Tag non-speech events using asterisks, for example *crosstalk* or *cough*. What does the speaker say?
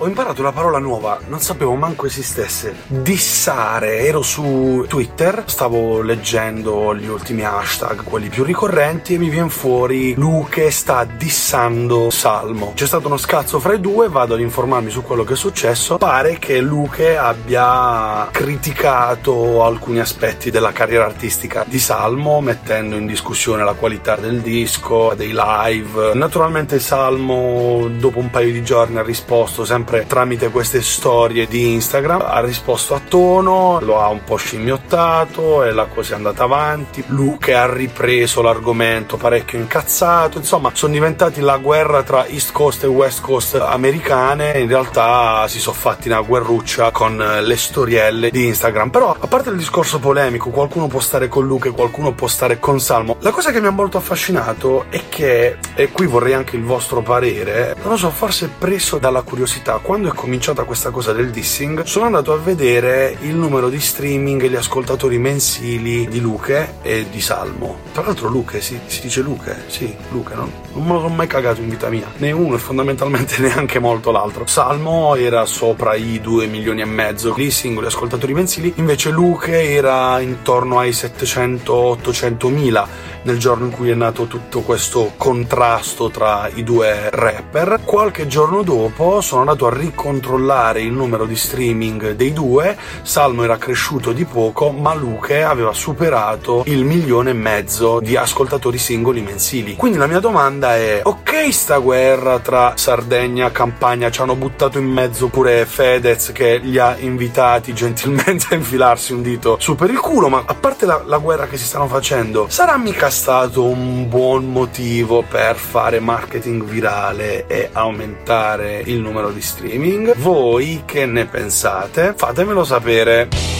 ho imparato una parola nuova, non sapevo manco esistesse. Dissare. Ero su Twitter, stavo leggendo gli ultimi hashtag, quelli più ricorrenti, e mi viene fuori Luke sta dissando Salmo. C'è stato uno scazzo fra i due, vado ad informarmi su quello che è successo. Pare che Luke abbia criticato alcuni aspetti della carriera artistica di Salmo, mettendo in discussione la qualità del disco, dei live. Naturalmente Salmo, dopo un paio di giorni, ha risposto sempre tramite queste storie di Instagram, ha risposto a tono, lo ha un po' scimmiottato e la cosa è andata avanti. Luke ha ripreso l'argomento parecchio incazzato, insomma, sono diventati la guerra tra East Coast e West Coast americane. In realtà si sono fatti una guerruccia con le storielle di Instagram. Però, a parte il discorso polemico, qualcuno può stare con Luke, qualcuno può stare con Salmo. La cosa che mi ha molto affascinato è che, e qui vorrei anche il vostro parere, non lo so, forse preso dalla curiosità, quando è cominciata questa cosa del dissing, sono andato a vedere il numero di streaming e gli ascoltatori mensili di Luke e di Salmo. Tra l'altro Luke, si, si dice Luke, sì, Luke, no? non me lo sono mai cagato in vita mia, né uno e fondamentalmente *laughs* neanche molto l'altro. Salmo era sopra i 2 milioni e mezzo di singoli ascoltatori mensili, invece Luke era intorno ai 700-800 mila nel giorno in cui è nato tutto questo contrasto tra i due rapper. Qualche giorno dopo sono andato a ricontrollare il numero di streaming dei due, Salmo era cresciuto di poco, ma Luke aveva superato il milione e mezzo di ascoltatori singoli mensili. Quindi la mia domanda è, ok sta guerra tra Sardegna e Campania, ci hanno buttato in mezzo pure Fedez che li ha invitati gentilmente a infilarsi un dito su per il culo, ma a parte la, la guerra che si stanno facendo, sarà mica stato un buon motivo per fare marketing virale e aumentare il numero di streaming? Voi che ne pensate? Fatemelo sapere.